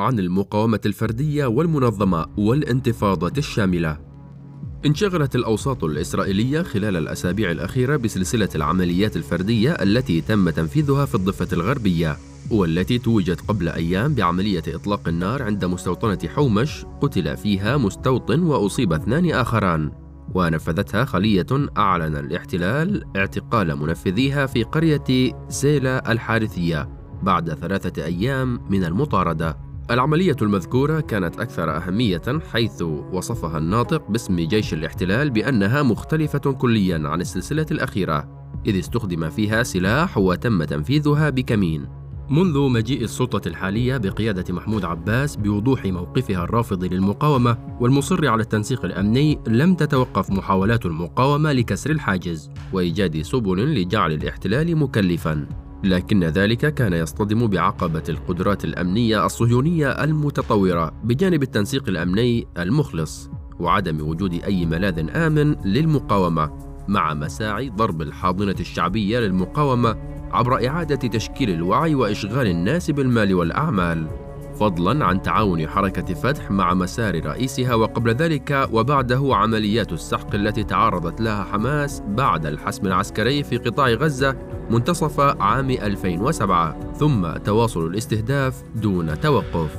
عن المقاومة الفردية والمنظمة والانتفاضة الشاملة. انشغلت الأوساط الإسرائيلية خلال الأسابيع الأخيرة بسلسلة العمليات الفردية التي تم تنفيذها في الضفة الغربية، والتي توجت قبل أيام بعملية إطلاق النار عند مستوطنة حومش قتل فيها مستوطن وأصيب اثنان آخران. ونفذتها خلية أعلن الاحتلال اعتقال منفذيها في قرية سيلا الحارثية بعد ثلاثة أيام من المطاردة. العملية المذكورة كانت أكثر أهمية حيث وصفها الناطق باسم جيش الاحتلال بأنها مختلفة كليا عن السلسلة الأخيرة، إذ استخدم فيها سلاح وتم تنفيذها بكمين. منذ مجيء السلطة الحالية بقيادة محمود عباس بوضوح موقفها الرافض للمقاومة والمصر على التنسيق الأمني لم تتوقف محاولات المقاومة لكسر الحاجز وإيجاد سبل لجعل الاحتلال مكلفا لكن ذلك كان يصطدم بعقبة القدرات الأمنية الصهيونية المتطورة بجانب التنسيق الأمني المخلص وعدم وجود أي ملاذ آمن للمقاومة مع مساعي ضرب الحاضنة الشعبية للمقاومة عبر إعادة تشكيل الوعي وإشغال الناس بالمال والأعمال. فضلا عن تعاون حركة فتح مع مسار رئيسها وقبل ذلك وبعده عمليات السحق التي تعرضت لها حماس بعد الحسم العسكري في قطاع غزة منتصف عام 2007 ثم تواصل الاستهداف دون توقف.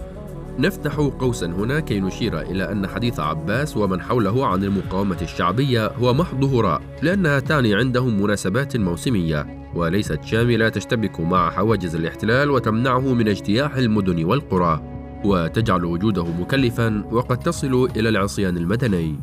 نفتح قوسا هنا كي نشير إلى أن حديث عباس ومن حوله عن المقاومة الشعبية هو محض هراء لأنها تعني عندهم مناسبات موسمية. وليست شاملة تشتبك مع حواجز الاحتلال وتمنعه من اجتياح المدن والقرى وتجعل وجوده مكلفا وقد تصل إلى العصيان المدني.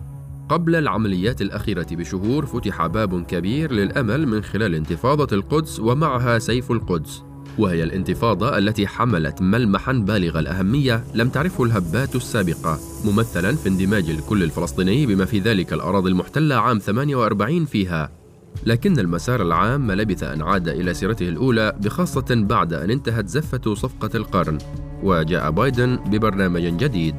قبل العمليات الأخيرة بشهور فتح باب كبير للأمل من خلال انتفاضة القدس ومعها سيف القدس وهي الانتفاضة التي حملت ملمحا بالغ الأهمية لم تعرفه الهبات السابقة ممثلا في اندماج الكل الفلسطيني بما في ذلك الأراضي المحتلة عام 48 فيها. لكن المسار العام ما لبث أن عاد إلى سيرته الأولى بخاصة بعد أن انتهت زفة صفقة القرن وجاء بايدن ببرنامج جديد.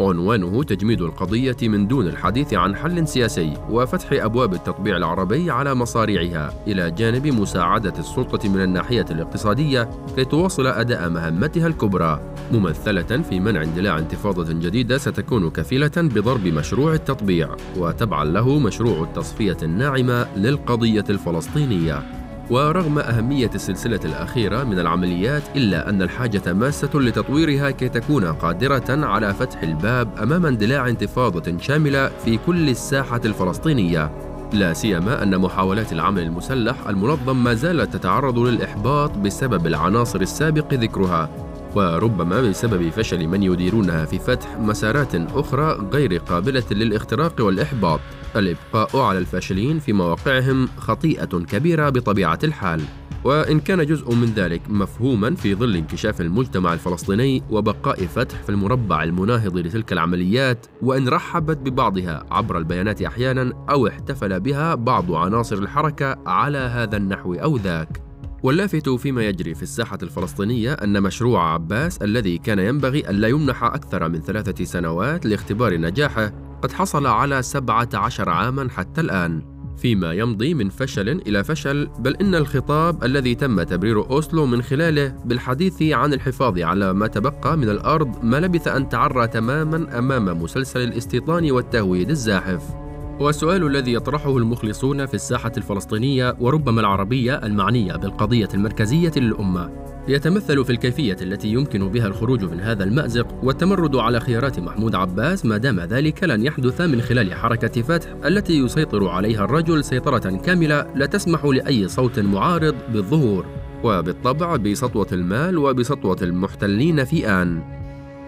عنوانه تجميد القضية من دون الحديث عن حل سياسي وفتح أبواب التطبيع العربي على مصاريعها إلى جانب مساعدة السلطة من الناحية الاقتصادية كي تواصل أداء مهمتها الكبرى. ممثلة في منع اندلاع انتفاضة جديدة ستكون كفيلة بضرب مشروع التطبيع وتبعا له مشروع التصفية الناعمة للقضية الفلسطينية. ورغم أهمية السلسلة الأخيرة من العمليات إلا أن الحاجة ماسة لتطويرها كي تكون قادرة على فتح الباب أمام اندلاع انتفاضة شاملة في كل الساحة الفلسطينية. لا سيما أن محاولات العمل المسلح المنظم ما زالت تتعرض للإحباط بسبب العناصر السابق ذكرها. وربما بسبب فشل من يديرونها في فتح مسارات أخرى غير قابلة للاختراق والإحباط. الإبقاء على الفاشلين في مواقعهم خطيئة كبيرة بطبيعة الحال. وإن كان جزء من ذلك مفهوما في ظل انكشاف المجتمع الفلسطيني وبقاء فتح في المربع المناهض لتلك العمليات وإن رحبت ببعضها عبر البيانات أحيانا أو احتفل بها بعض عناصر الحركة على هذا النحو أو ذاك. واللافت فيما يجري في الساحة الفلسطينية أن مشروع عباس الذي كان ينبغي ألا يمنح أكثر من ثلاثة سنوات لاختبار نجاحه قد حصل على 17 عاما حتى الآن فيما يمضي من فشل إلى فشل بل إن الخطاب الذي تم تبرير أوسلو من خلاله بالحديث عن الحفاظ على ما تبقى من الأرض ما لبث أن تعرى تماما أمام مسلسل الاستيطان والتهويد الزاحف. والسؤال الذي يطرحه المخلصون في الساحة الفلسطينية وربما العربية المعنية بالقضية المركزية للأمة. يتمثل في الكيفية التي يمكن بها الخروج من هذا المأزق والتمرد على خيارات محمود عباس ما دام ذلك لن يحدث من خلال حركة فتح التي يسيطر عليها الرجل سيطرة كاملة لا تسمح لأي صوت معارض بالظهور وبالطبع بسطوة المال وبسطوة المحتلين في آن.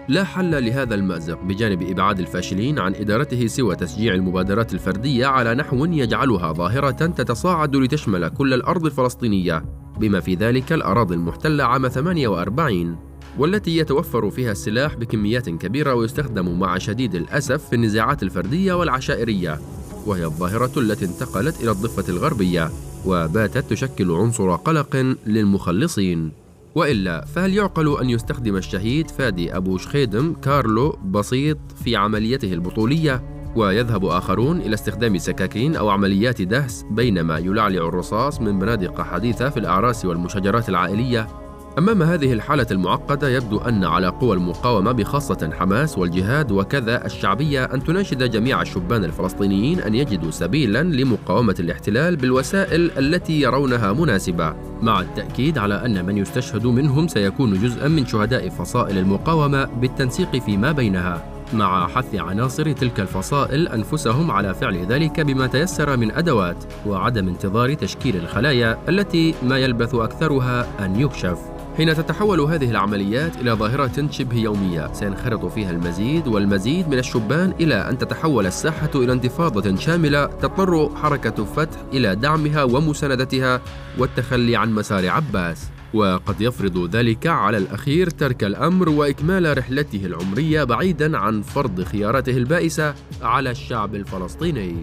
لا حل لهذا المأزق بجانب إبعاد الفاشلين عن إدارته سوى تشجيع المبادرات الفردية على نحو يجعلها ظاهرة تتصاعد لتشمل كل الأرض الفلسطينية بما في ذلك الأراضي المحتلة عام 48 والتي يتوفر فيها السلاح بكميات كبيرة ويستخدم مع شديد الأسف في النزاعات الفردية والعشائرية وهي الظاهرة التي انتقلت إلى الضفة الغربية وباتت تشكل عنصر قلق للمخلصين. وإلا فهل يعقل أن يستخدم الشهيد فادي أبو شخيدم كارلو بسيط في عمليته البطولية؟ ويذهب آخرون إلى استخدام سكاكين أو عمليات دهس بينما يلعلع الرصاص من بنادق حديثة في الأعراس والمشاجرات العائلية. أمام هذه الحالة المعقدة يبدو أن على قوى المقاومة بخاصة حماس والجهاد وكذا الشعبية أن تناشد جميع الشبان الفلسطينيين أن يجدوا سبيلا لمقاومة الاحتلال بالوسائل التي يرونها مناسبة مع التأكيد على أن من يستشهد منهم سيكون جزءا من شهداء فصائل المقاومة بالتنسيق فيما بينها. مع حث عناصر تلك الفصائل أنفسهم على فعل ذلك بما تيسر من أدوات وعدم انتظار تشكيل الخلايا التي ما يلبث أكثرها أن يكشف. حين تتحول هذه العمليات إلى ظاهرة شبه يومية سينخرط فيها المزيد والمزيد من الشبان إلى أن تتحول الساحة إلى انتفاضة شاملة تضطر حركة فتح إلى دعمها ومساندتها والتخلي عن مسار عباس. وقد يفرض ذلك على الأخير ترك الأمر وإكمال رحلته العمرية بعيدا عن فرض خياراته البائسة على الشعب الفلسطيني.